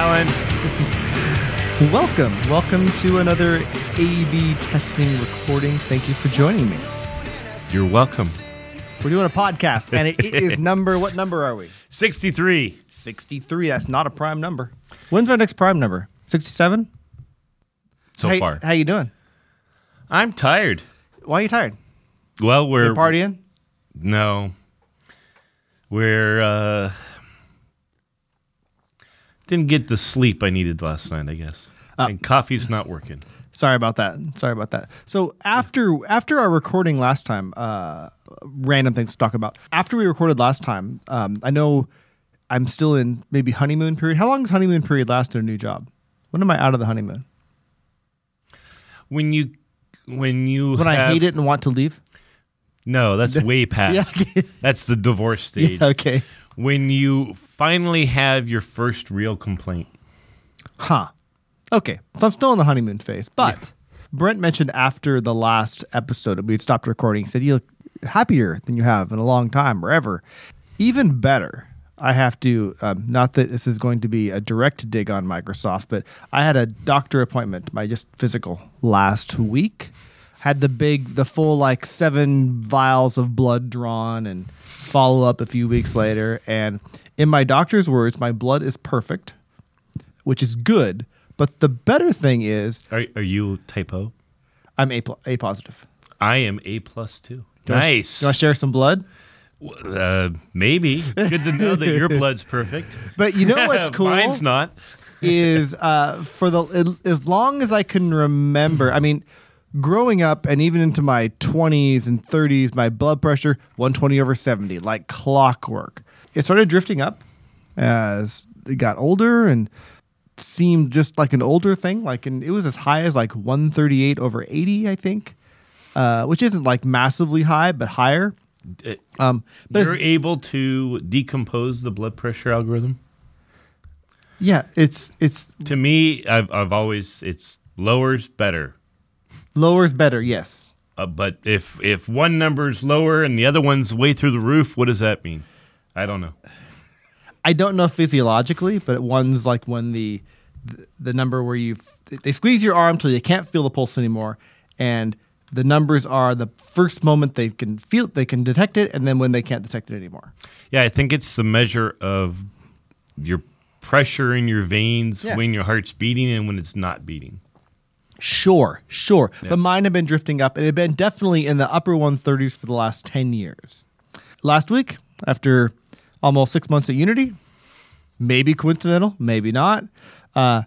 Alan. Welcome. Welcome to another A-B testing recording. Thank you for joining me. You're welcome. We're doing a podcast, and it, it is number, what number are we? 63. 63. That's not a prime number. When's our next prime number? 67? So how, far. How you doing? I'm tired. Why are you tired? Well, we're You partying? No. We're uh didn't get the sleep I needed last night, I guess. Uh, and coffee's not working. Sorry about that. Sorry about that. So after after our recording last time, uh, random things to talk about. After we recorded last time, um, I know I'm still in maybe honeymoon period. How long does honeymoon period last in a new job? When am I out of the honeymoon? When you when you When I hate it and want to leave? No, that's way past. Yeah, okay. That's the divorce stage. Yeah, okay. When you finally have your first real complaint. Huh. Okay. So I'm still in the honeymoon phase. But Brent mentioned after the last episode that we had stopped recording, he said you look happier than you have in a long time or ever. Even better, I have to, um, not that this is going to be a direct dig on Microsoft, but I had a doctor appointment, my just physical, last week. Had the big, the full like seven vials of blood drawn and follow up a few weeks later. And in my doctor's words, my blood is perfect which is good. But the better thing is Are, are you typo? I'm A, A positive. I am A plus too. Do nice. Do you want to share some blood? uh, maybe. Good to know that your blood's perfect. But you know what's cool Mine's not. is uh, for the as long as I can remember. I mean, growing up and even into my 20s and 30s, my blood pressure 120 over 70, like clockwork. It started drifting up as it got older and seemed just like an older thing. Like, and it was as high as like 138 over 80, I think, uh, which isn't like massively high, but higher. Uh, Um, but You're able to decompose the blood pressure algorithm. yeah, it's it's To me, I've I've always it's lowers better. Lowers better. Yes. Uh, but if if one number's lower and the other one's way through the roof, what does that mean? I don't know. I don't know physiologically, but one's like when the the, the number where you they squeeze your arm till you can't feel the pulse anymore, and the numbers are the first moment they can feel they can detect it, and then when they can't detect it anymore. Yeah, I think it's the measure of your pressure in your veins Yeah. when your heart's beating and when it's not beating. Sure, sure, but mine have been drifting up, and it had been definitely in the upper 130s for the last 10 years. Last week, after almost six months at Unity, maybe coincidental, maybe not, uh,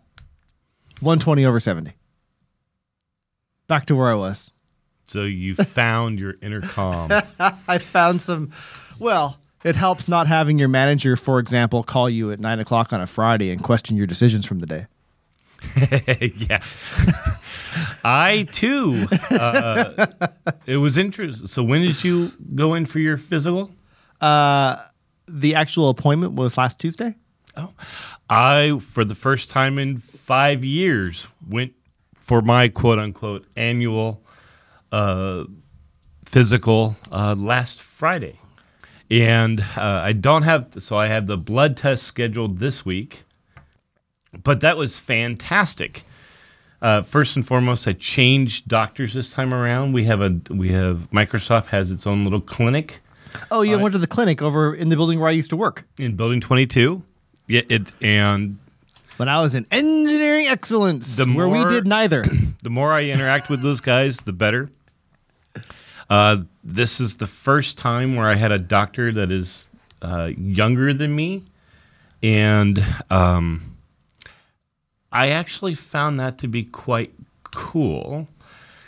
120 over 70. Back to where I was. So you found your inner calm. I found some. Well, it helps not having your manager, for example, call you at nine o'clock on a Friday and question your decisions from the day. yeah. I too. Uh, it was interesting. So when did you go in for your physical? The actual appointment was last Tuesday. Oh, I for the first time in five years went for my quote unquote annual uh, physical uh, last Friday, and uh, I don't have so I have the blood test scheduled this week, but that was fantastic. Uh, first and foremost, I changed doctors this time around. We have a we have Microsoft has its own little clinic Oh, you went to the clinic over in the building where I used to work in Building Twenty Two. Yeah, it and when I was in engineering excellence, The where we did neither. the more I interact with those guys, the better. Uh, this is the first time where I had a doctor that is uh, younger than me, and um, I actually found that to be quite cool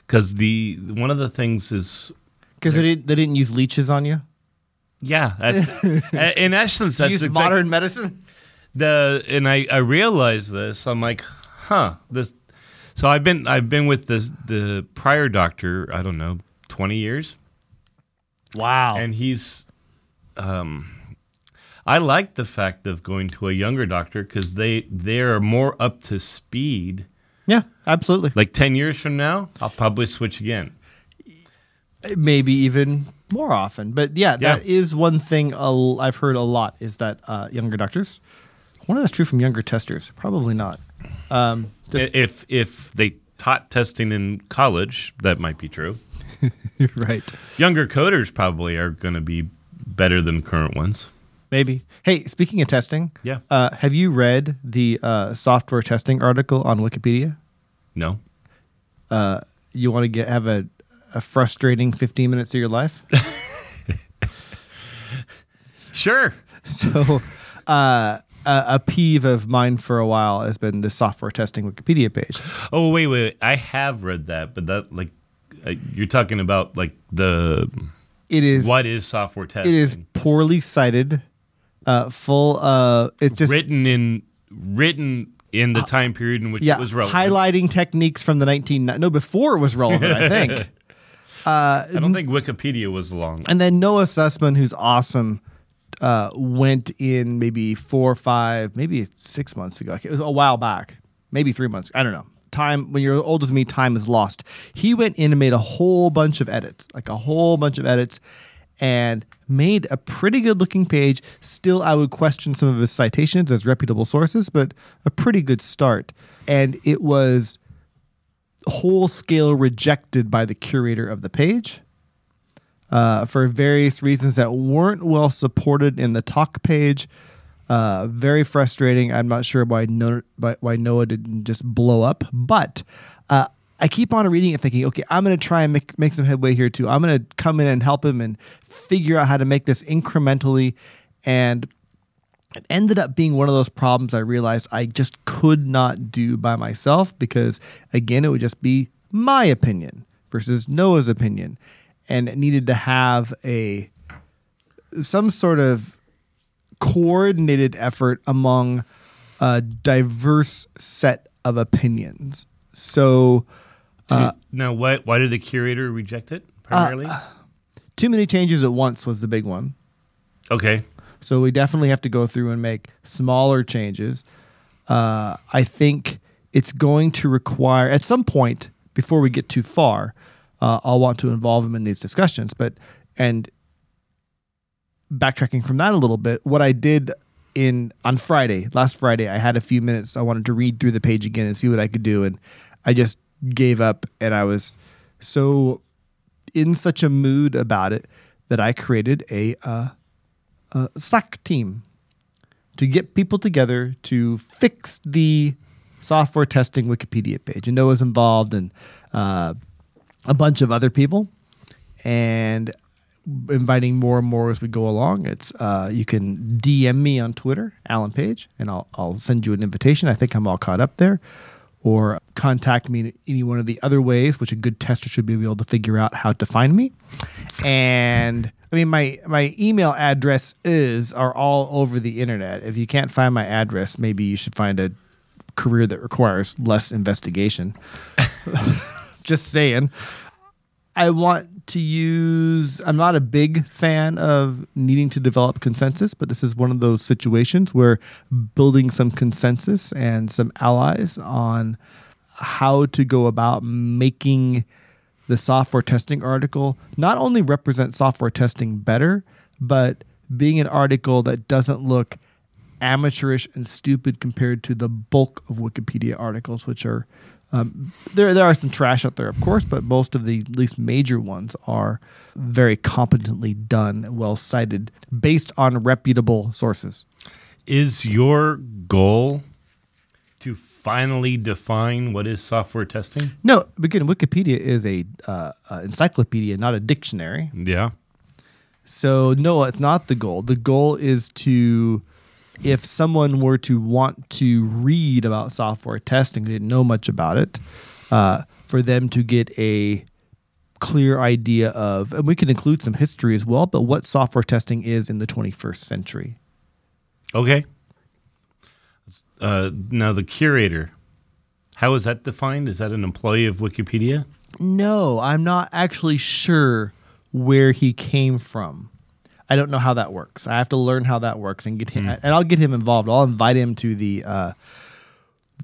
because the one of the things is Because they didn't, they didn't use leeches on you. yeah, that's, in essence that's exact- modern medicine. the and I I realized this. I'm like, huh. This. So I've been I've been with this the prior doctor. I don't know, twenty years, Wow. and he's. Um, I like the fact of going to a younger doctor because they they are more up to speed. yeah, absolutely. Like ten years from now, I'll probably switch again. maybe even more often. But yeah, Yeah. that is one thing I've heard a lot is that uh, younger doctors One of that's true from younger testers. Probably not. Um, If if they taught testing in college, that might be true. right. Younger coders probably are going to be better than current ones. Maybe. Hey, speaking of testing, Yeah. uh, have you read the uh, software testing article on Wikipedia? No. Uh, you want to get have a, a frustrating 15 minutes of your life? Sure. so, uh, a, a peeve of mine for a while has been the software testing Wikipedia page. Oh wait, wait, wait. I have read that, but that like uh, you're talking about like the It is what is software testing? It is poorly cited, uh, full. Uh, it's just written in written in the time period in which yeah, it was relevant. highlighting techniques from the 19 no before it was relevant. I think. I don't think Wikipedia was long. And then Noah Sussman, who's awesome, uh, went in maybe four or five, maybe six months ago. It was a while back, maybe three months. I don't know. Time when you're old as me, time is lost. He went in and made a whole bunch of edits, like a whole bunch of edits, and made a pretty good looking page. Still, I would question some of his citations as reputable sources, but a pretty good start. And it was whole scale rejected by the curator of the page uh, for various reasons that weren't well supported in the talk page. Uh, very frustrating. I'm not sure why no, why Noah didn't just blow up, but uh, I keep on reading it, thinking, okay, I'm going to try and make make some headway here too. I'm going to come in and help him and figure out how to make this incrementally, and it ended up being one of those problems I realized I just could not do by myself because again it would just be my opinion versus Noah's opinion and it needed to have a some sort of coordinated effort among a diverse set of opinions. So now, why why did the curator reject it primarily? too many changes at once was the big one. okay. So we definitely have to go through and make smaller changes. Uh, I think it's going to require, at some point, before we get too far, uh, I'll want to involve him in these discussions. But, and backtracking from that a little bit, what I did in on Friday, last Friday, I had a few minutes. I wanted to read through the page again and see what I could do. And I just gave up and I was so in such a mood about it that I created a, uh, a Slack team to get people together to fix the software testing Wikipedia page. And Noah's involved and uh, a bunch of other people. And inviting more and more as we go along. It's uh, you can DM me on Twitter, Alan Page, and I'll I'll send you an invitation. I think I'm all caught up there. Or contact me in any one of the other ways, which a good tester should be able to figure out how to find me. And I mean, my my email address is are all over the internet. If you can't find my address, maybe you should find a career that requires less investigation. Just saying. I want to use. I'm not a big fan of needing to develop consensus, but this is one of those situations where building some consensus and some allies on how to go about making the software testing article not only represent software testing better, but being an article that doesn't look amateurish and stupid compared to the bulk of Wikipedia articles, which are um, there. There are some trash out there, of course, but most of the least major ones are very competently done, well cited, based on reputable sources. Is your goal to finally define what is software testing? No, again, Wikipedia is a uh, uh, encyclopedia, not a dictionary. Yeah. So no, it's not the goal. The goal is to if someone were to want to read about software testing, didn't know much about it, uh, for them to get a clear idea of, and we can include some history as well, but what software testing is in the 21st century. Okay. Uh, now the curator, how is that defined? Is that an employee of Wikipedia? No, I'm not actually sure where he came from. I don't know how that works. I have to learn how that works and get him, and I'll get him involved. I'll invite him to the uh,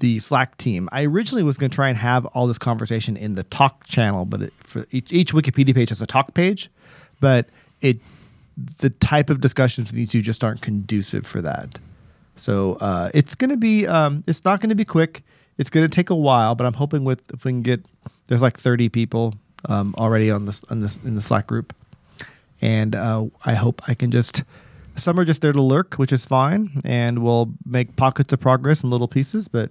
the Slack team. I originally was going to try and have all this conversation in the talk channel, but it, for each, each Wikipedia page has a talk page, but it the type of discussions we need to just aren't conducive for that. So uh, it's going to be, um, it's not going to be quick. It's going to take a while, but I'm hoping with if we can get there's like 30 people um, already on this on this in the Slack group, and uh, I hope I can just some are just there to lurk, which is fine, and we'll make pockets of progress in little pieces. But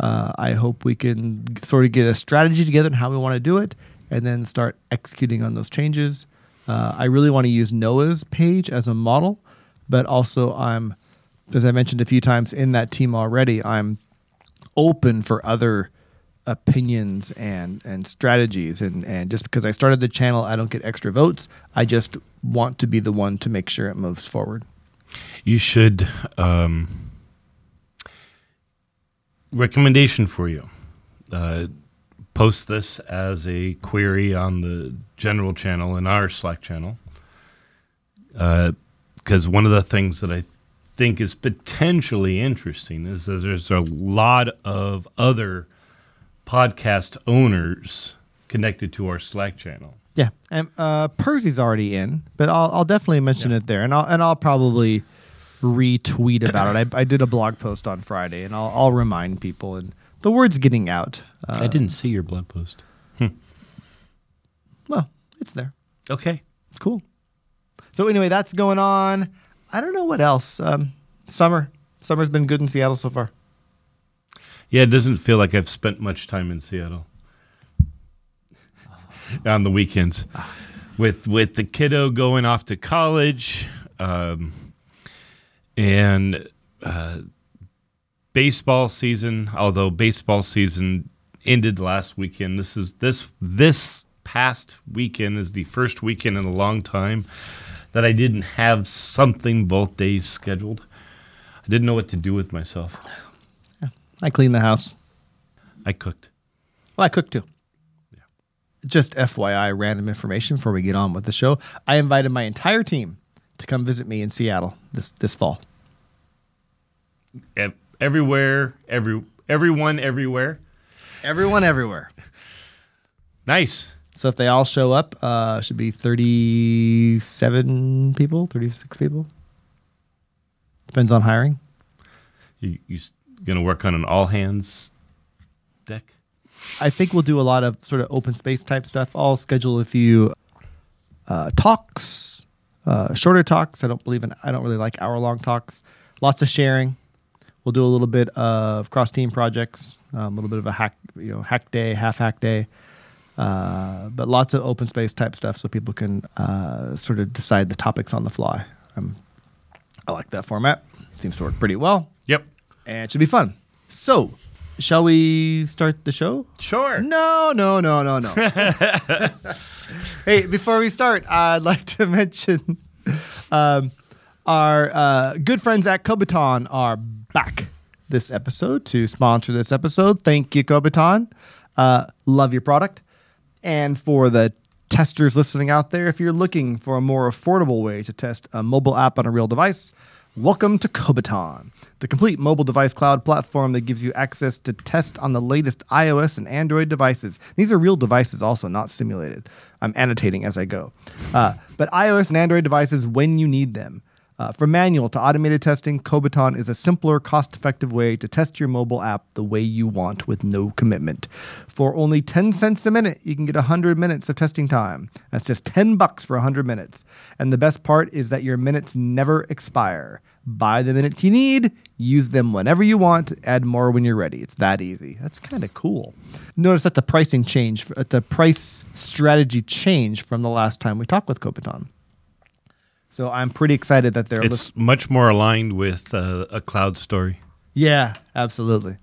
uh, I hope we can sort of get a strategy together and how we want to do it, and then start executing on those changes. Uh, I really want to use Noah's page as a model, but also I'm, as I mentioned a few times in that team already, I'm open for other opinions and and strategies and and just because I started the channel I don't get extra votes I just want to be the one to make sure it moves forward You should um, recommendation for you. Uh, post this as a query on the general channel in our Slack channel. Because one of the things that I think is potentially interesting is that there's a lot of other podcast owners connected to our Slack channel. yeah and uh Percy's already in but I'll I'll definitely mention it there and I'll and I'll probably retweet about it I, I did a blog post on Friday and I'll I'll remind people and the word's getting out uh, I didn't see your blog post. Hmm. well it's there Okay. Cool. So anyway, that's going on. I don't know what else. Um, summer. Summer's been good in Seattle so far. Yeah, it doesn't feel like I've spent much time in Seattle on the weekends with with the kiddo going off to college, um, and uh, baseball season. Although baseball season ended last weekend, this is this this past weekend is the first weekend in a long time that I didn't have something both days scheduled. I didn't know what to do with myself. I cleaned the house. I cooked. Well, I cooked too. Yeah. Just FYI, random information before we get on with the show. I invited my entire team to come visit me in Seattle this this fall. Ev- everywhere, every everyone, everywhere. Everyone, everywhere. Nice. So if they all show up, uh, should be thirty-seven people, thirty-six people. Depends on hiring. You you s- gonna work on an all hands deck? I think we'll do a lot of sort of open space type stuff. I'll schedule a few uh, talks, uh, shorter talks. I don't believe in. I don't really like hour long talks. Lots of sharing. We'll do a little bit of cross team projects, um, a little bit of a hack, you know, hack day, half hack day, uh, but lots of open space type stuff so people can uh, sort of decide the topics on the fly. Um, I like that format. Seems to work pretty well. And it should be fun. So, shall we start the show? Sure. No, no, no, no, no. hey, before we start, I'd like to mention um, our uh, good friends at Kobiton are back this episode to sponsor this episode. Thank you, Kobiton. Uh, love your product. And for the testers listening out there, if you're looking for a more affordable way to test a mobile app on a real device, welcome to Kobiton, the complete mobile device cloud platform that gives you access to test on the latest iOS and Android devices. These are real devices, also not simulated. I'm annotating as I go. Uh, but iOS and Android devices when you need them. Uh, from manual to automated testing, Kobiton is a simpler, cost effective way to test your mobile app the way you want with no commitment. For only 10 cents a minute, you can get 100 minutes of testing time. That's just 10 bucks for 100 minutes. And the best part is that your minutes never expire. Buy the minutes you need, use them whenever you want, add more when you're ready. It's that easy. That's kind of cool. Notice that the pricing change, uh, the price strategy change from the last time we talked with Kobiton. So I'm pretty excited that they're It's much more aligned with uh, a cloud story. Yeah, absolutely.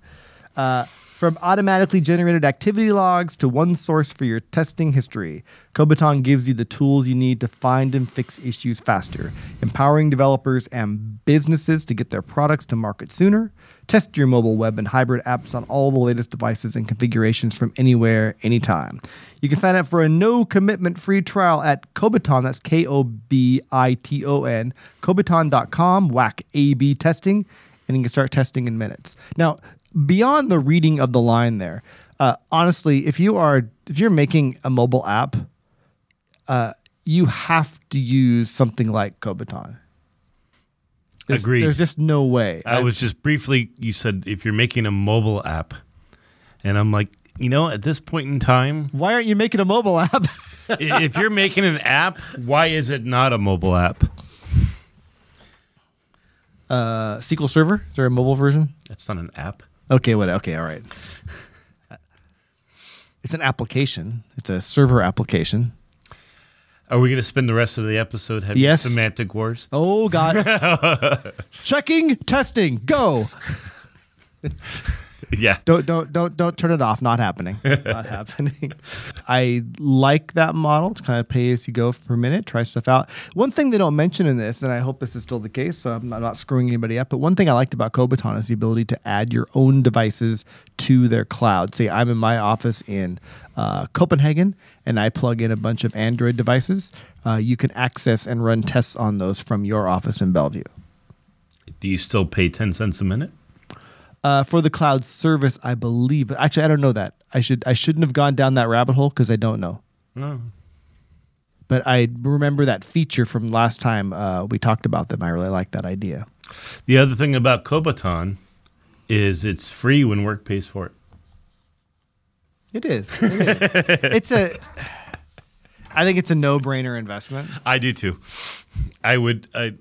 Uh, from automatically generated activity logs to one source for your testing history, Kobiton gives you the tools you need to find and fix issues faster, empowering developers and businesses to get their products to market sooner. Test your mobile web and hybrid apps on all the latest devices and configurations from anywhere, anytime. You can sign up for a no commitment free trial at Kobiton, that's K O B I T O N, Kobiton.com, whack A B testing, and you can start testing in minutes. Now, beyond the reading of the line there, uh, honestly, if you are if you're making a mobile app, uh, you have to use something like Kobiton. There's, Agreed. There's just no way. I was just briefly. You said if you're making a mobile app, and I'm like, you know, at this point in time, Why aren't you making a mobile app? if you're making an app, why is it not a mobile app? uh, SQL Server? Is there a mobile version? That's not an app. Okay, what? Okay, all right. It's an application. It's a server application. Are we going to spend the rest of the episode having Yes. semantic wars? Oh God! Checking, testing, go. Yeah. Don't don't don't don't turn it off. Not happening. Not happening. I like that model to kind of pay as you go for per minute. Try stuff out. One thing they don't mention in this, and I hope this is still the case, so I'm not, not screwing anybody up. But one thing I liked about Kobiton is the ability to add your own devices to their cloud. Say I'm in my office in uh, Copenhagen, and I plug in a bunch of Android devices. Uh, you can access and run tests on those from your office in Bellevue. Do you still pay 10 cents a minute? Uh, for the cloud service, I believe. But actually, I don't know that. I should I shouldn't have gone down that rabbit hole because I don't know. No. But I remember that feature from last time uh, we talked about them. I really like that idea. The other thing about Kobiton is it's free when work pays for it. It is. It is. it's a. I think it's a no-brainer investment. I do too. I would, I,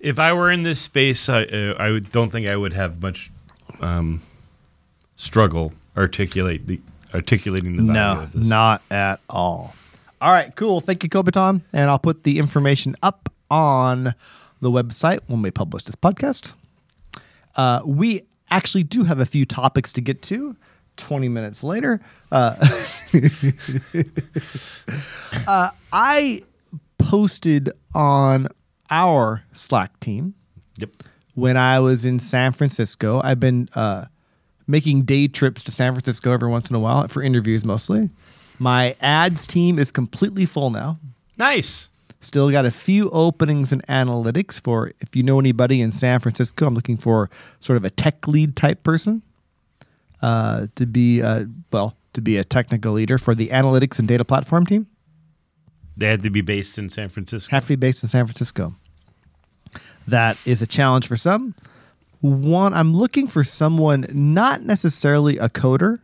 if I were in this space, I, uh, I would, don't think I would have much um, struggle articulate the articulating the No, of this. not at all. All right, cool. Thank you, Kobiton. And I'll put the information up on the website when we publish this podcast. Uh, we actually do have a few topics to get to 20 minutes later. Uh, uh, I posted on our Slack team Yep. When I was in San Francisco. I've been uh, making day trips to San Francisco every once in a while for interviews mostly. My ads team is completely full now. Nice. Still got a few openings in analytics for if you know anybody in San Francisco. I'm looking for sort of a tech lead type person uh, to be uh, well to be a technical leader for the analytics and data platform team. They had to be based in San Francisco. have to be based in San Francisco. That is a challenge for some. One, I'm looking for someone not necessarily a coder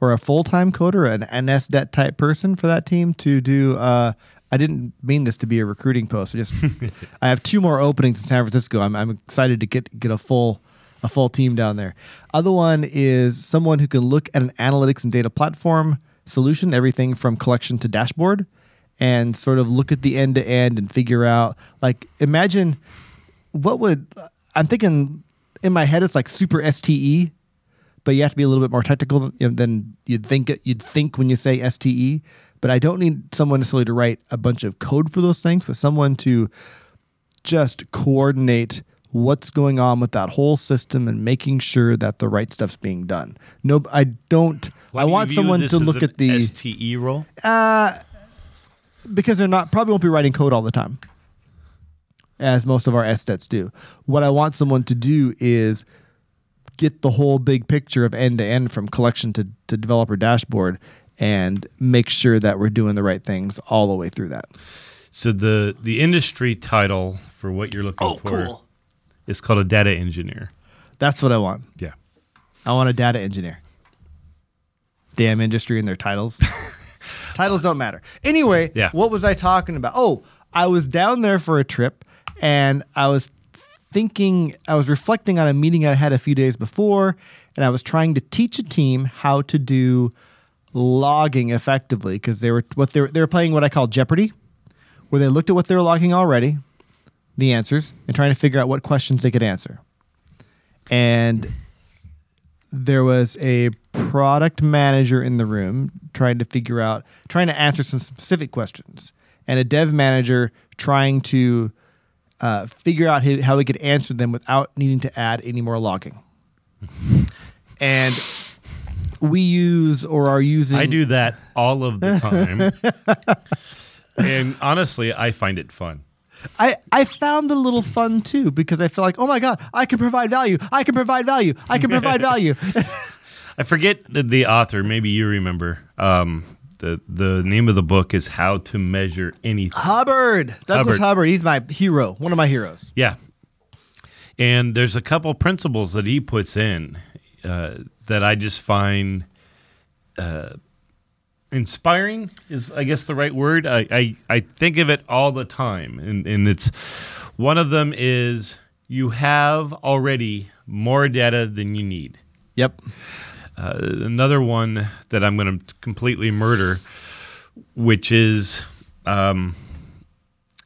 or a full time coder, an NSDET type person for that team to do. Uh, I didn't mean this to be a recruiting post. I just I have two more openings in San Francisco. I'm, I'm excited to get get a full a full team down there. Other one is someone who can look at an analytics and data platform solution, everything from collection to dashboard, and sort of look at the end to end and figure out like imagine what would I'm thinking in my head it's like super STE, but you have to be a little bit more technical than, you know, than you'd think you'd think when you say STE. But I don't need someone necessarily to write a bunch of code for those things, but someone to just coordinate what's going on with that whole system and making sure that the right stuff's being done. No, I don't. Why I do want someone to look at the STE role. uh, because they're not probably won't be writing code all the time, as most of our SDETs do. What I want someone to do is get the whole big picture of end to end from collection to, to developer dashboard and make sure that we're doing the right things all the way through that. So the the industry title for what you're looking oh, for is called a data engineer. That's what I want. Yeah. I want a data engineer. Damn industry and their titles. titles don't matter. Anyway, Yeah. what was I talking about? Oh, I was down there for a trip and I was thinking, I was reflecting on a meeting I had a few days before, and I was trying to teach a team how to do logging effectively because they were what they they were playing what I call Jeopardy, where they looked at what they were logging already, the answers, and trying to figure out what questions they could answer. And there was a product manager in the room trying to figure out, trying to answer some specific questions, and a dev manager trying to uh, figure out how, how he could answer them without needing to add any more logging. and we use or are using. I do that all of the time. and honestly, I find it fun. I, I found the little fun too because I feel like, oh my God, I can provide value. I can provide value. I can provide value. I forget the, the author. Maybe you remember. Um, the the name of the book is How to Measure Anything. Hubbard. Douglas Hubbard. Hubbard. He's my hero, one of my heroes. Yeah. And there's a couple principles that he puts in uh, that I just find uh, inspiring is I guess the right word. I, I, I think of it all the time. And, and it's one of them is you have already more data than you need. Yep. Uh, another one that I'm going to completely murder, which is um,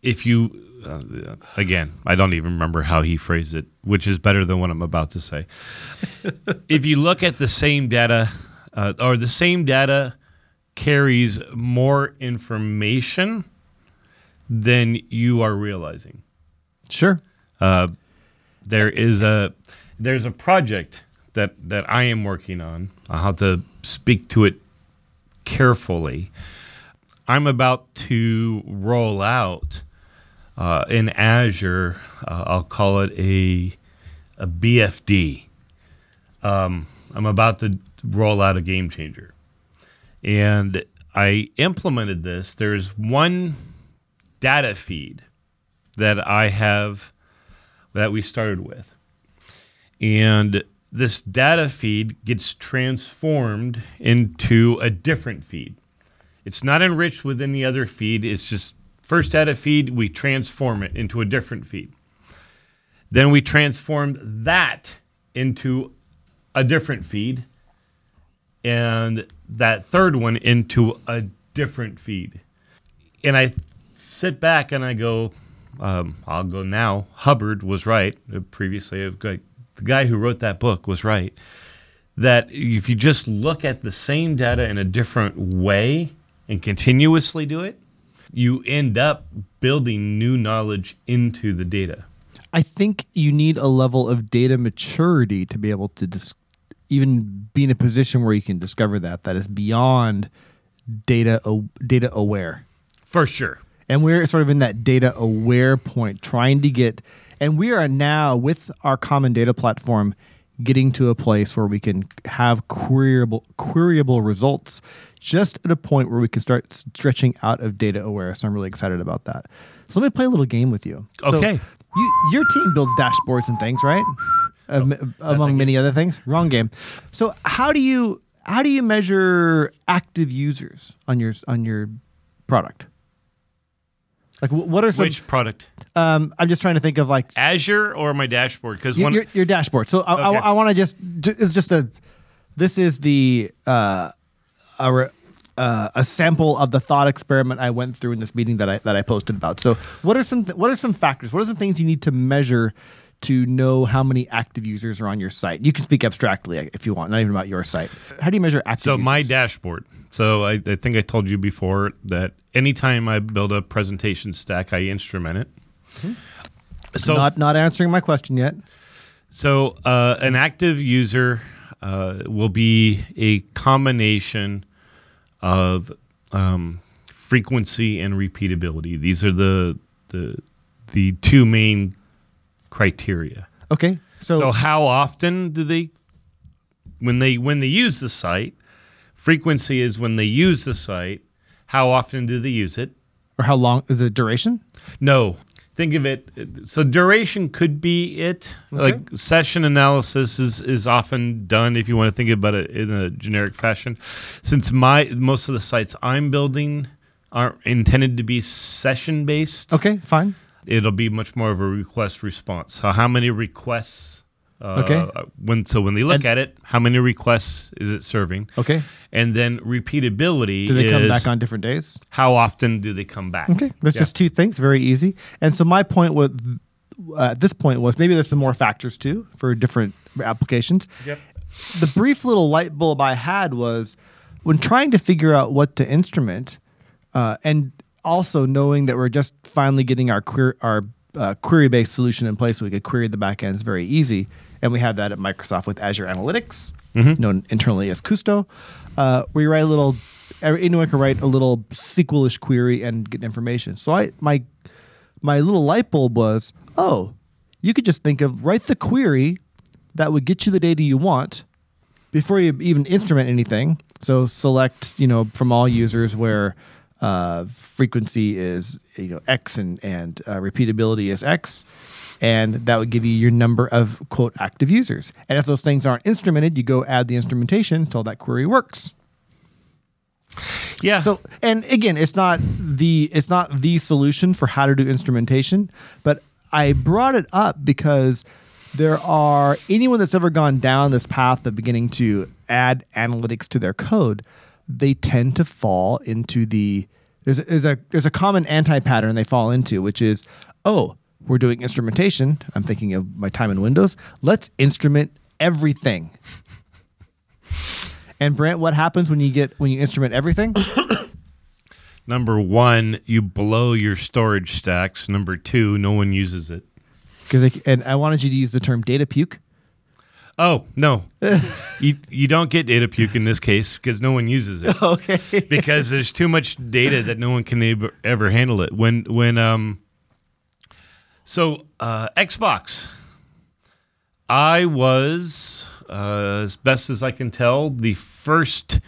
if you, uh, again, I don't even remember how he phrased it, which is better than what I'm about to say. if you look at the same data, uh, or the same data carries more information than you are realizing. Sure. Uh, there is a there's a project that that I am working on. I'll have to speak to it carefully. I'm about to roll out uh, in Azure. Uh, I'll call it a a BFD. Um, I'm about to roll out a game changer, and I implemented this. There's one data feed that I have that we started with. And this data feed gets transformed into a different feed. It's not enriched with any other feed. It's just first data feed, we transform it into a different feed. Then we transform that into a different feed. And that third one into a different feed. And I sit back and I go, um, I'll go now. Hubbard was right. Previously, guy- the guy who wrote that book was right. That if you just look at the same data in a different way and continuously do it, you end up building new knowledge into the data. I think you need a level of data maturity to be able to dis- even be in a position where you can discover that that is beyond data o- data aware. For sure. And we're sort of in that data aware point, trying to get, and we are now with our common data platform getting to a place where we can have queryable queryable results just at a point where we can start stretching out of data aware. So I'm really excited about that. So let me play a little game with you. So Okay. you, your team builds dashboards and things, right? Um, among many other things. Wrong game. So how do you how do you measure active users on your on your product? Like what are some? Which product? Um, I'm just trying to think of like Azure or my dashboard? Because your, your, your dashboard. So I, Okay. I, want to just it's just a this is the uh, a uh, a sample of the thought experiment I went through in this meeting that I that I posted about. So what are some th- what are some factors? What are some things you need to measure to know how many active users are on your site? You can speak abstractly if you want, not even about your site. How do you measure active? So users? my dashboard. So I, I think I told you before that anytime I build a presentation stack, I instrument it. So not not answering my question yet. so uh, an active user uh, will be a combination of um, frequency and repeatability. These are the the the two main criteria. Okay, so, So how often do they when they when they use the site? Frequency is when they use the site. How often do they use it? or how long is the duration? No. Think of it. So duration could be it. Okay. Like session analysis is is often done if you want to think about it in a generic fashion. Since my most of the sites I'm building aren't intended to be session based, Okay, fine. It'll be much more of a request response. So how many requests? Uh, Okay. When so when they look And- at it, how many requests is it serving? Okay, And then repeatability do they is come back on different days? how often do they come back? Okay, that's Yeah. just two things, very easy. And so my point with uh, at this point was maybe there's some more factors too for different applications. Yep. The brief little light bulb I had was when trying to figure out what to instrument, uh, and also knowing that we're just finally getting our query, our uh, query based solution in place, so we could query the backends very easy, and we have that at Microsoft with Azure Analytics, known internally as Kusto. Uh, where you write a little, anyone can write a little SQL-ish query and get information. So I my my little light bulb was, oh, you could just think of write the query that would get you the data you want before you even instrument anything. So select, you know, from all users where uh, frequency is you know X and and uh, repeatability is X, and that would give you your number of quote active users. And if those things aren't instrumented, you go add the instrumentation until that query works. Yeah. So, and again, it's not the it's not the solution for how to do instrumentation, but I brought it up because there are anyone that's ever gone down this path of beginning to add analytics to their code, they tend to fall into the there's a, there's a there's a common anti pattern they fall into, which is oh we're doing instrumentation. I'm thinking of my time in Windows. Let's instrument everything. And Brent, what happens when you get when you instrument everything? Number one, you blow your storage stacks. Number two, no one uses it. Because and I wanted you to use the term data puke. Oh no, you you don't get data puke in this case because no one uses it. Okay. because there's too much data that no one can ever, ever handle it. When when um, so uh, Xbox, I was uh, as best as I can tell the first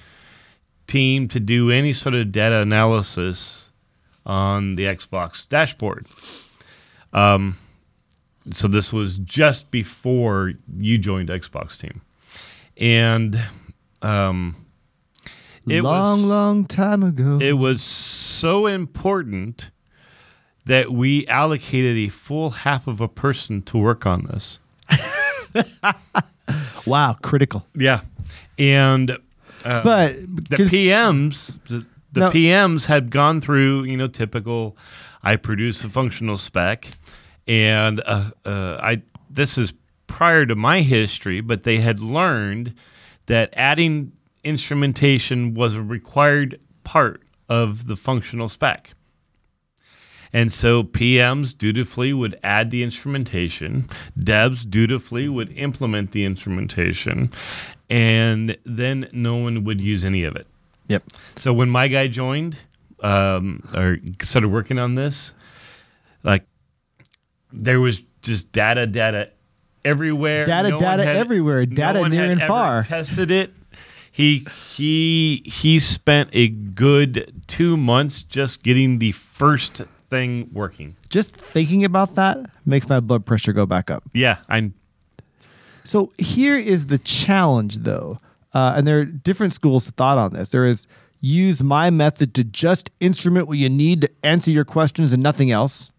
team to do any sort of data analysis on the Xbox dashboard. Um, so this was just before you joined Xbox team, and um, it long, was, long time ago. it was so important that we allocated a full half of a person to work on this. wow, critical. Yeah, and uh, But the PMs, the, the No. PMs had gone through, you know, typical. I produce a functional spec, and uh, uh, I. This is prior to my history, but they had learned that adding instrumentation was a required part of the functional spec. And so PMs dutifully would add the instrumentation, devs dutifully would implement the instrumentation, and then no one would use any of it. Yep. So when my guy joined um, or started working on this, like there was just data, data everywhere. Data, one data had- everywhere. Data one near and far. Tested it. He he he spent a good two months just getting the first thing working. Just thinking about that makes my blood pressure go back up. Yeah, I So here is the challenge, though, uh, and there are different schools of thought on this. There is use my method to just instrument what you need to answer your questions and nothing else.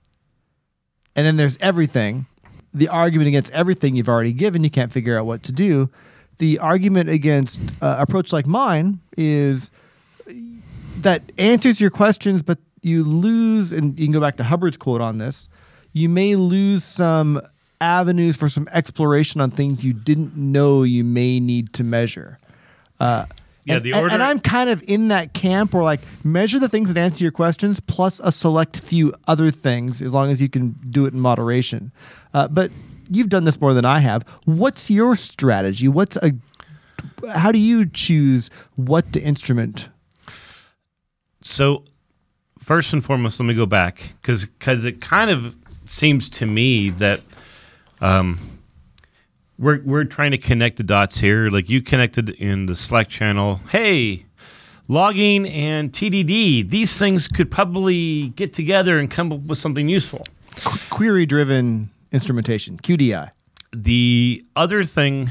And then there's everything. The argument against everything you've already given, you can't figure out what to do. The argument against uh, approach like mine is that answers your questions, but you lose, and you can go back to Hubbard's quote on this. You may lose some avenues for some exploration on things you didn't know you may need to measure. Uh, Yeah, and, the and- order- and I'm kind of in that camp where like measure the things that answer your questions plus a select few other things as long as you can do it in moderation. Uh, but you've done this more than I have. What's your strategy? What's a how do you choose what to instrument? So, first and foremost, let me go back because it kind of seems to me that um, we're we're trying to connect the dots here. Like you connected in the Slack channel. Hey, logging and TDD. These things could probably get together and come up with something useful. Qu- query driven instrumentation, QDI. The other thing,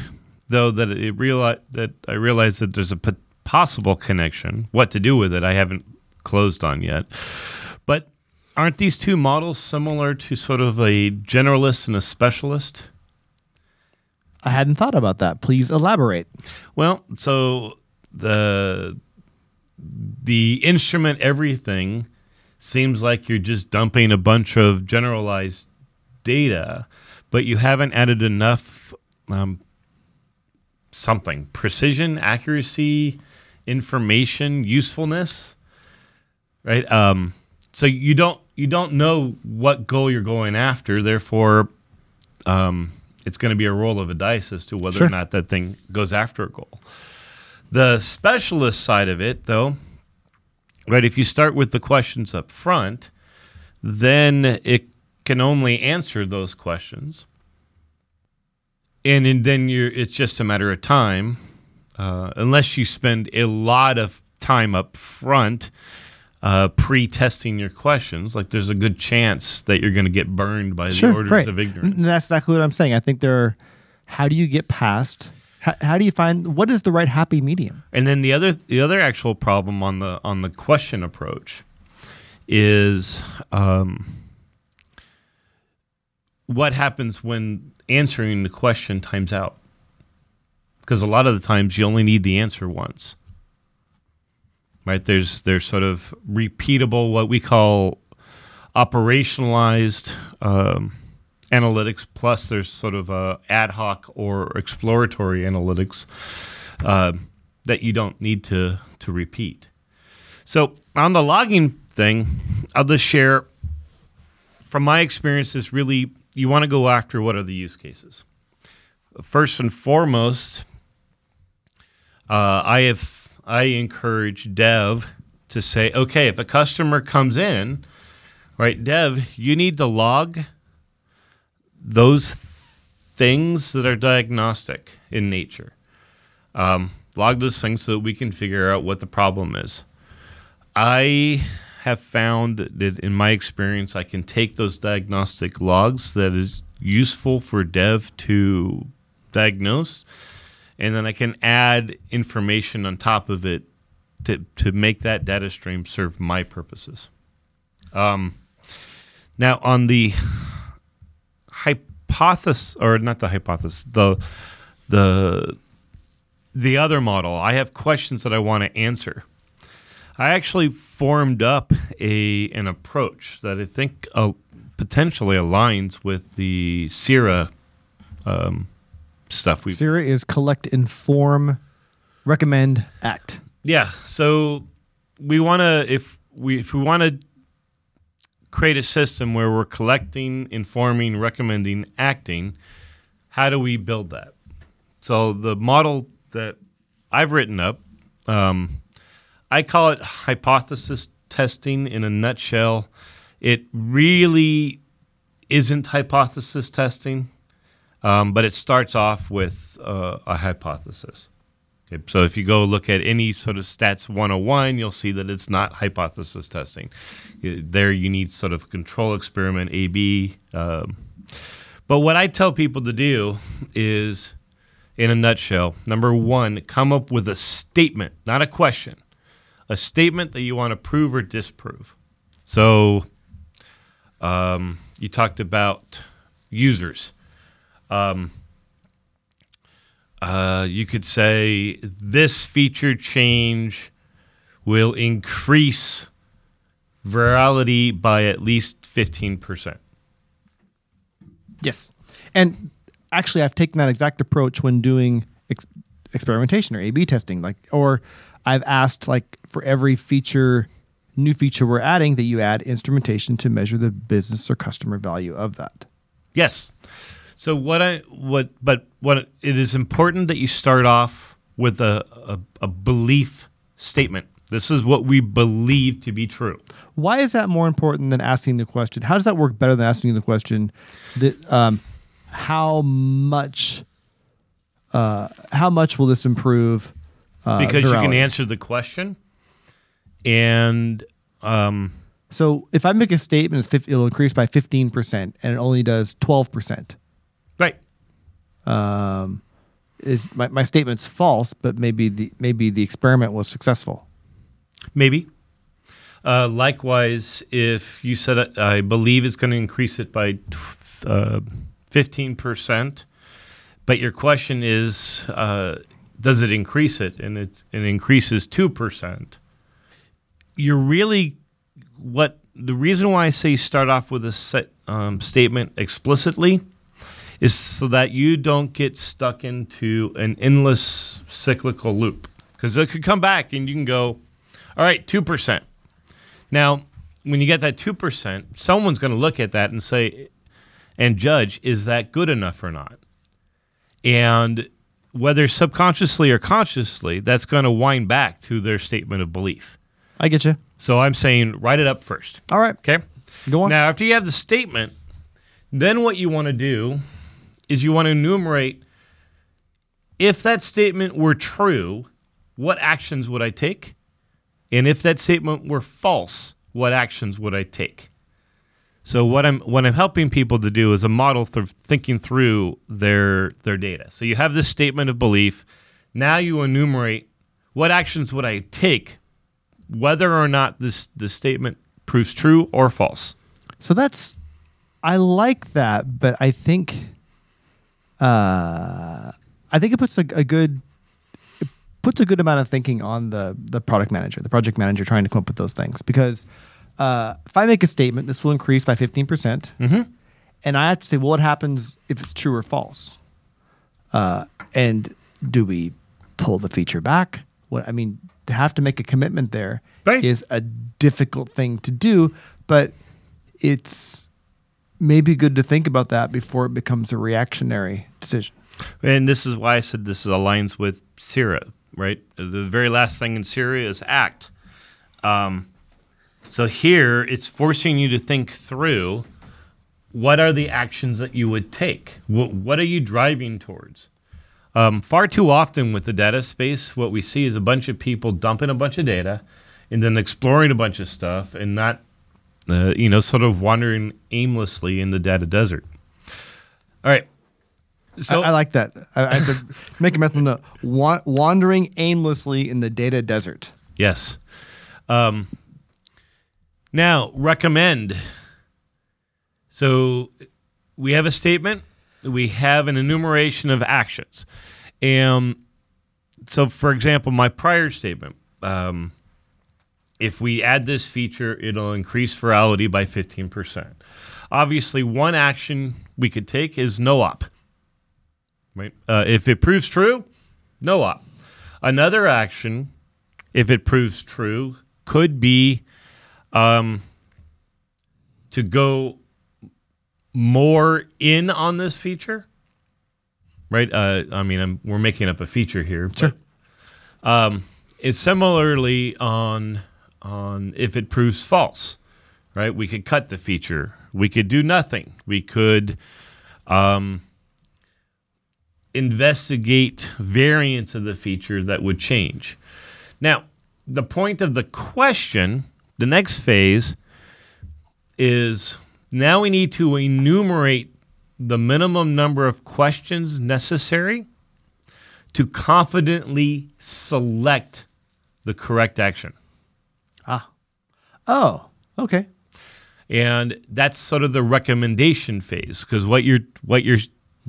though, that it reali- that I realized that there's a p- possible connection. What to do with it, I haven't closed on yet. But aren't these two models similar to sort of a generalist and a specialist? I hadn't thought about that. Please elaborate. Well, so the the instrument everything seems like you're just dumping a bunch of generalized data, but you haven't added enough um, something precision, accuracy, information, usefulness, right? Um, so you don't you don't know what goal you're going after, therefore. Um, it's going to be a roll of a dice as to whether Sure. or not that thing goes after a goal. The specialist side of it, though, right, if you start with the questions up front, then it can only answer those questions. And, and then you're, it's just a matter of time, uh, unless you spend a lot of time up front uh, pre-testing your questions, like there's a good chance that you're going to get burned by Sure, the orders right. of ignorance. And that's exactly what I'm saying. I think there. Are, how do you get past? How, how do you find what is the right happy medium? And then the other the other actual problem on the on the question approach is um, what happens when answering the question times out. Because a lot of the times you only need the answer once. Right? There's there's sort of repeatable what we call operationalized um, analytics plus there's sort of ad hoc or exploratory analytics uh, that you don't need to to repeat. So on the logging thing, I'll just share from my experience. Is Really, you want to go after what are the use cases. First and foremost, uh, I have I encourage Dev to say, okay, if a customer comes in, right, Dev, you need to log those things that are diagnostic in nature. Um, log those things so that we can figure out what the problem is. I have found that in my experience, I can take those diagnostic logs that is useful for dev to diagnose, and then I can add information on top of it to, to make that data stream serve my purposes. Um, now, on the hypothesis, or not the hypothesis, the the the other model, I have questions that I want to answer. I actually formed up a an approach that I think uh, potentially aligns with the CIRA um, stuff we CIRA is collect, inform, recommend, act. Yeah. So we want to if we if we want to create a system where we're collecting, informing, recommending, acting, how do we build that? So the model that I've written up, um, I call it hypothesis testing in a nutshell. It really isn't hypothesis testing, um, but it starts off with uh, a hypothesis. Okay, so if you go look at any sort of stats 101, you'll see that it's not hypothesis testing. There you need sort of control experiment, A/B. Um, but what I tell people to do is, in a nutshell, number one, come up with a statement, not a question, a statement that you want to prove or disprove. So um, you talked about users. Um, uh, you could say this feature change will increase virality by at least 15%. Yes. And actually, I've taken that exact approach when doing ex- experimentation or A/B testing. Like, or I've asked like for every feature, new feature we're adding, that you add instrumentation to measure the business or customer value of that. Yes. So what I what but what it is important that you start off with a, a, a belief statement. This is what we believe to be true. Why is that more important than asking the question? How does that work better than asking the question? That um, how much, uh, how much will this improve? Uh, because you can answer the question and um, So if I make a statement, it's 50, it'll increase by fifteen percent, and it only does twelve percent. Um, is my, my statement's false, but maybe the maybe the experiment was successful. Maybe. Uh, likewise, if you said it, I believe it's going to increase it by uh, fifteen percent, but your question is, uh, does it increase it? And it it increases two percent. You're really what the reason why I say start off with a set um, statement explicitly is so that you don't get stuck into an endless cyclical loop because it could come back and you can go all right, 2%. Now, when you get that 2%, someone's going to look at that and say, and judge, is that good enough or not? And whether subconsciously or consciously, that's going to wind back to their statement of belief. I get you. So I'm saying write it up first. All right, Okay. go on. Now, after you have the statement, then what you want to do is you want to enumerate if that statement were true, what actions would I take? And if that statement were false, what actions would I take? So what I'm what I'm helping people to do is a model for thinking through their their data. So you have this statement of belief. Now you enumerate what actions would I take, whether or not this this statement proves true or false. So that's I like that, but I think uh I think it puts a, a good it puts a good amount of thinking on the the product manager, the project manager trying to come up with those things because uh, if I make a statement, this will increase by 15%, percent and I have to say, well, what happens if it's true or false? Uh, and do we pull the feature back? What I mean, to have to make a commitment there is Right. a difficult thing to do, but it's maybe good to think about that before it becomes a reactionary decision. And this is why I said this aligns with CIRA, right? The very last thing in CIRA is act. Um, so here it's forcing you to think through what are the actions that you would take? What, what are you driving towards? Um, far too often with the data space, what we see is a bunch of people dumping a bunch of data and then exploring a bunch of stuff and not, uh, you know, sort of wandering aimlessly in the data desert. All right. So I, I like that. I, I have to make a mental note. Wa- wandering aimlessly in the data desert. Yes. Um, now, recommend. So we have a statement, we have an enumeration of actions. And so, for example, my prior statement um, if we add this feature, it'll increase virality by 15%. Obviously, one action we could take is no op. Right? Uh, if it proves true, no op. Another action if it proves true, could be um, to go more in on this feature. Right? Uh, I mean, I'm, we're making up a feature here. Sure. But, um, it's similarly on on if it proves false. Right? We could cut the feature. We could do nothing. We could um, investigate variants of the feature that would change. Now, the point of the question, the next phase, is now we need to enumerate the minimum number of questions necessary to confidently select the correct action. Oh, okay. and that's sort of the recommendation phase because what you're what you're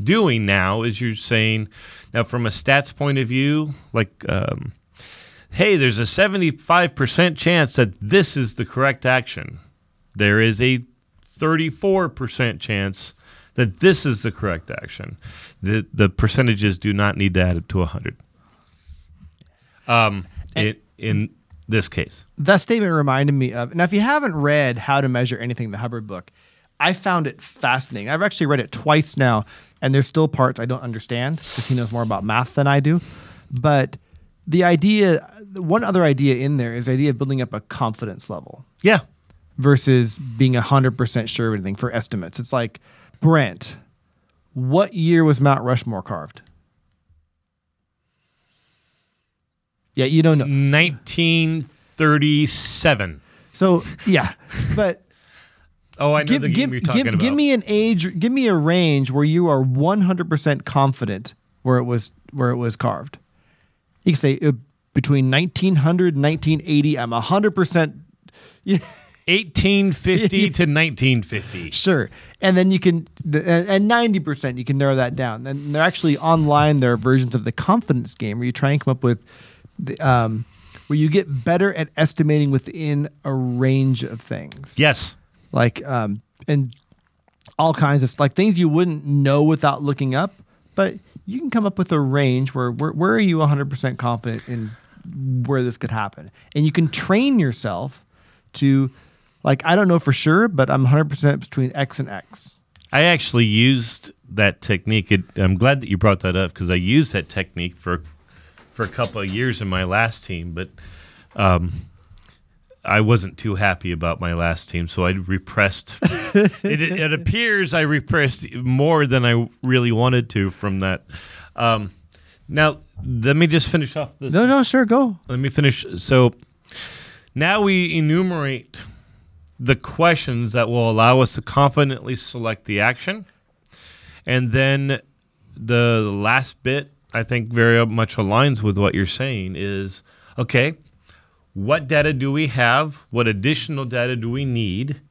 doing now is you're saying now from a stats point of view like um, hey there's a 75% chance that this is the correct action. There is a 34% chance that this is the correct action. The the percentages do not need to add up to 100 um in, in this case That statement reminded me of. Now, if you haven't read How to Measure Anything, the Hubbard book, I found it fascinating. I've actually read it twice now, and there's still parts I don't understand because he knows more about math than I do. But the idea, one other idea in there is the idea of building up a confidence level yeah versus being 100% sure of anything for estimates. It's like, Brent, what year was Mount Rushmore carved? Yeah, you don't know. 1937 So, yeah. But Oh, I know give, the game give, you're talking give, about. give me an age give me a range where you are 100% confident where it was where it was carved you can say uh, between 1900 and 1980 i'm 100% 1850 to 1950. sure and then you can and 90% you can narrow that down and they're actually online there are versions of the confidence game where you try and come up with the, um, where you get better at estimating within a range of things Yes. like um and all kinds of like things you wouldn't know without looking up but you can come up with a range where where, where are you 100% confident in where this could happen and you can train yourself to like i don't know for sure but i'm 100% between x and x I actually used that technique. It, I'm glad that you brought that up because I used that technique for for a couple of years in my last team, but um, I wasn't too happy about my last team, so I repressed. it, it, appears I repressed more than I really wanted to from that. Um, now, let me just finish off this. no no sure go let me finish. So, Now we enumerate the questions that will allow us to confidently select the action. And then the last bit, I think, very much aligns with what you're saying is okay, what data do we have? What additional data do we need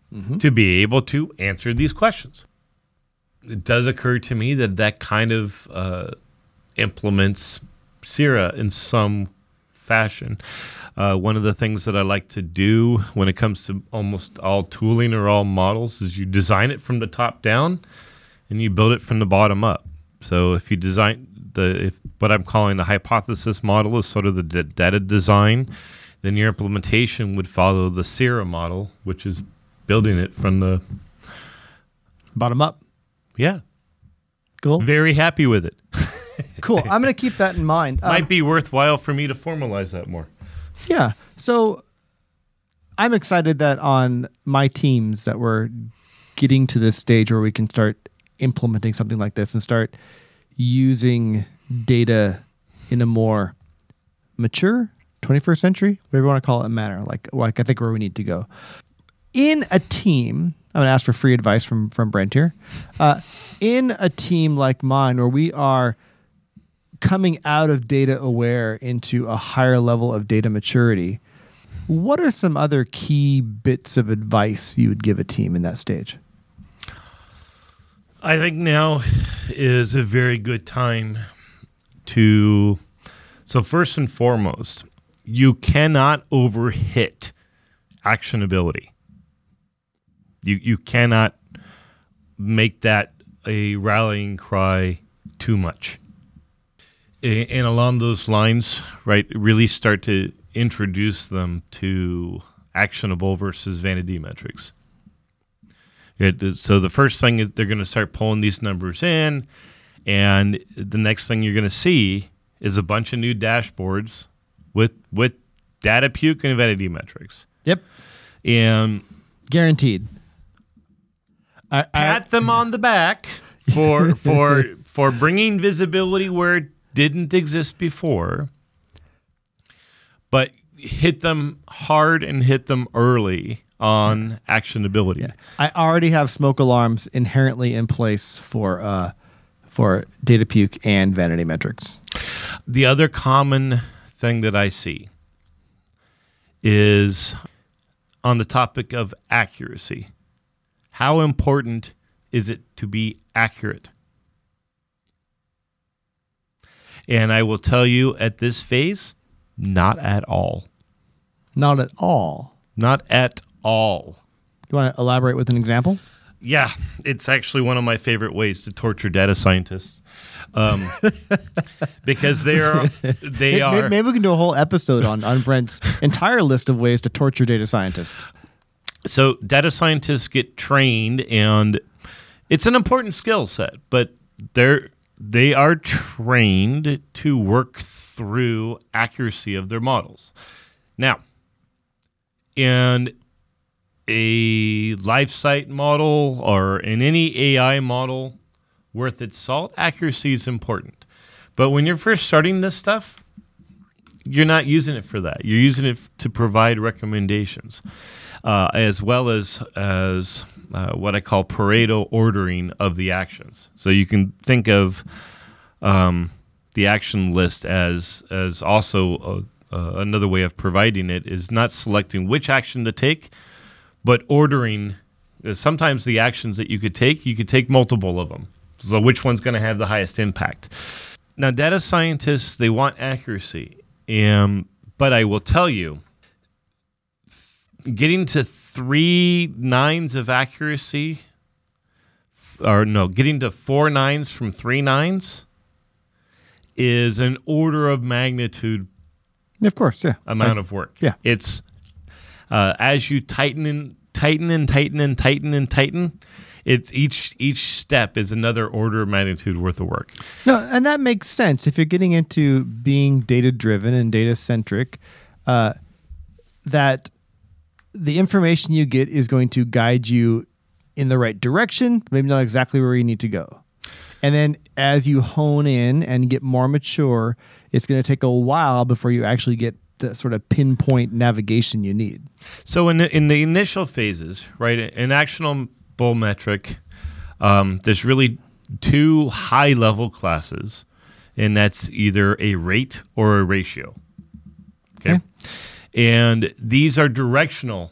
to be able to answer these questions? It does occur to me that that kind of uh, implements CIRA in some fashion. Uh, one of the things that I like to do when it comes to almost all tooling or all models is you design it from the top down and you build it from the bottom up. So if you design the if what I'm calling the hypothesis model is sort of the d- data design, then your implementation would follow the CIRA model, which is building it from the Bottom up. yeah. Cool. Very happy with it. Cool. I'm going to keep that in mind. Um, Might be worthwhile for me to formalize that more. Yeah. So I'm excited that on my teams that we're getting to this stage where we can start implementing something like this and start using data in a more mature 21st century, whatever you want to call it, manner. Like, like I think where we need to go. In a team, I'm going to ask for free advice from from Brent here. Uh, in a team like mine, where we are coming out of data aware into a higher level of data maturity, what are some other key bits of advice you would give a team in that stage? I think now is a very good time to. So, first and foremost, you cannot overhit actionability. You, you cannot make that a rallying cry too much. And along those lines, right, really start to introduce them to actionable versus vanity metrics. It, so the first thing is they're going to start pulling these numbers in, and the next thing you're going to see is a bunch of new dashboards with with data puke and vanity metrics, Yep. and Guaranteed. I, I, pat them on the back for for for bringing visibility where it didn't exist before, but hit them hard and hit them early on actionability. I already have smoke alarms inherently in place for uh, for data puke and vanity metrics. The other common thing that I see is on the topic of accuracy. How important is it to be accurate? And I will tell you at this phase, not at all. Not at all. Not at all. You want to elaborate with an example? Yeah, it's actually one of my favorite ways to torture data scientists. Um, because they are they May- may- are Maybe we can do a whole episode on, on Brent's entire list of ways to torture data scientists. so data scientists get trained and it's an important skill set but they're they are trained to work through accuracy of their models now in a live site model or in any ai model worth its salt accuracy is important but when you're first starting this stuff you're not using it for that. You're using it to provide recommendations, uh, as well as as uh, what I call Pareto ordering of the actions. So you can think of um, the action list as as also a, uh, another way of providing it is not selecting which action to take, but ordering. uh, Sometimes the actions that you could take, you could take multiple of them. So which one's going to have the highest impact? Now, data scientists they want accuracy, um, but I will tell you, getting to three nines of accuracy, or no, getting to four nines from three nines, is an order of magnitude Of course, yeah. amount of work. Yeah. it's uh, as you tighten and tighten and tighten and tighten and tighten. It's each each step is another order of magnitude worth of work. No, and that makes sense if you're getting into being data driven and data centric. Uh, that the information you get is going to guide you in the right direction, maybe not exactly where you need to go. And then as you hone in and get more mature, it's going to take a while before you actually get the sort of pinpoint navigation you need. So in the, in the initial phases, right, an actionable metric, um, there's really two high level classes, and that's either a rate or a ratio. Okay, Okay. and these are directional.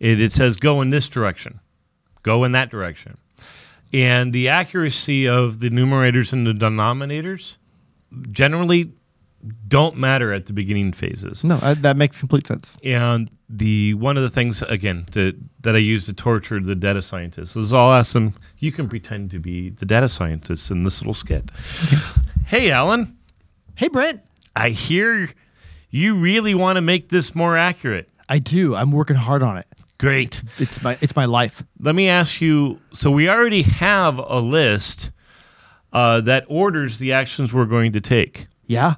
It, it says go in this direction, go in that direction, and the accuracy of the numerators and the denominators generally don't matter at the beginning phases. No, I, that makes complete sense. And the one of the things again that that I use to torture the data scientists is I'll ask them, you can pretend to be the data scientist in this little skit. hey Alan, Hey, Brent. I hear you really want to make this more accurate. I do. I'm working hard on it. Great. It's my it's my life. Let me ask you so we already have a list uh, that orders the actions we're going to take. Yeah.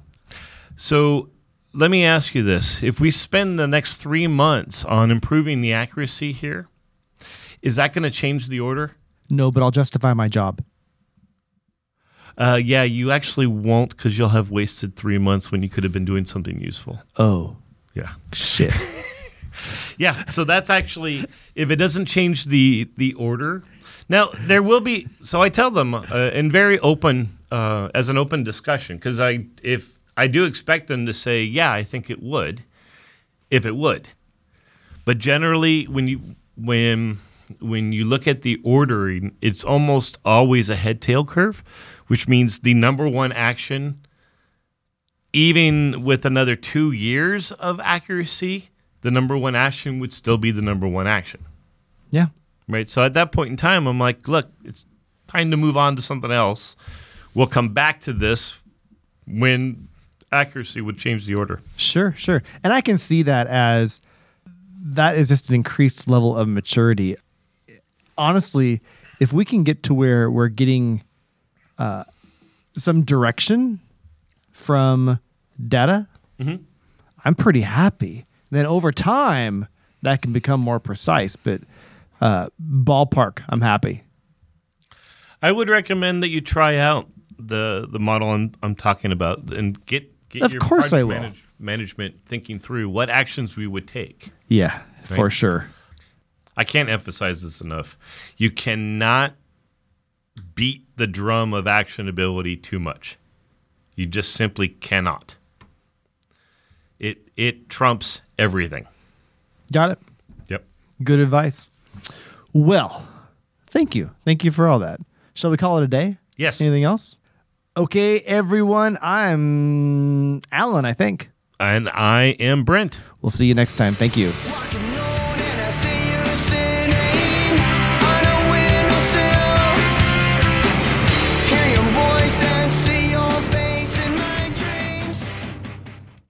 So let me ask you this. If we spend the next three months on improving the accuracy here, is that going to change the order? No, but I'll justify my job. Uh, yeah, you actually won't because you'll have wasted three months when you could have been doing something useful. Oh Yeah. shit. Yeah. So that's actually, if it doesn't change the, the order. Now, there will be, so I tell them uh, in very open, uh, as an open discussion, because I, if I do expect them to say, yeah, I think it would, if it would. But generally, when you, when, when you look at the ordering, it's almost always a head tail curve, which means the number one action, even with another two years of accuracy, the number one action would still be the number one action. yeah. Right. So at that point in time, I'm like, look, it's time to move on to something else. We'll come back to this when accuracy would change the order. Sure, sure. And I can see that as that is just an increased level of maturity. Honestly, if we can get to where we're getting uh, some direction from data, I'm pretty happy. Then over time, that can become more precise. But uh, ballpark, I'm happy. I would recommend that you try out the the model I'm, I'm talking about and get get Of course I will. manage- management thinking through what actions we would take. Yeah, for sure. I can't emphasize this enough. You cannot beat the drum of actionability too much. You just simply cannot. It it trumps everything. Got it. Yep. Good advice. Well, thank you. Thank you for all that. Shall we call it a day? Yes. Anything else? Okay, everyone. I'm Alan, I think. And I am Brent. We'll see you next time. Thank you. Walk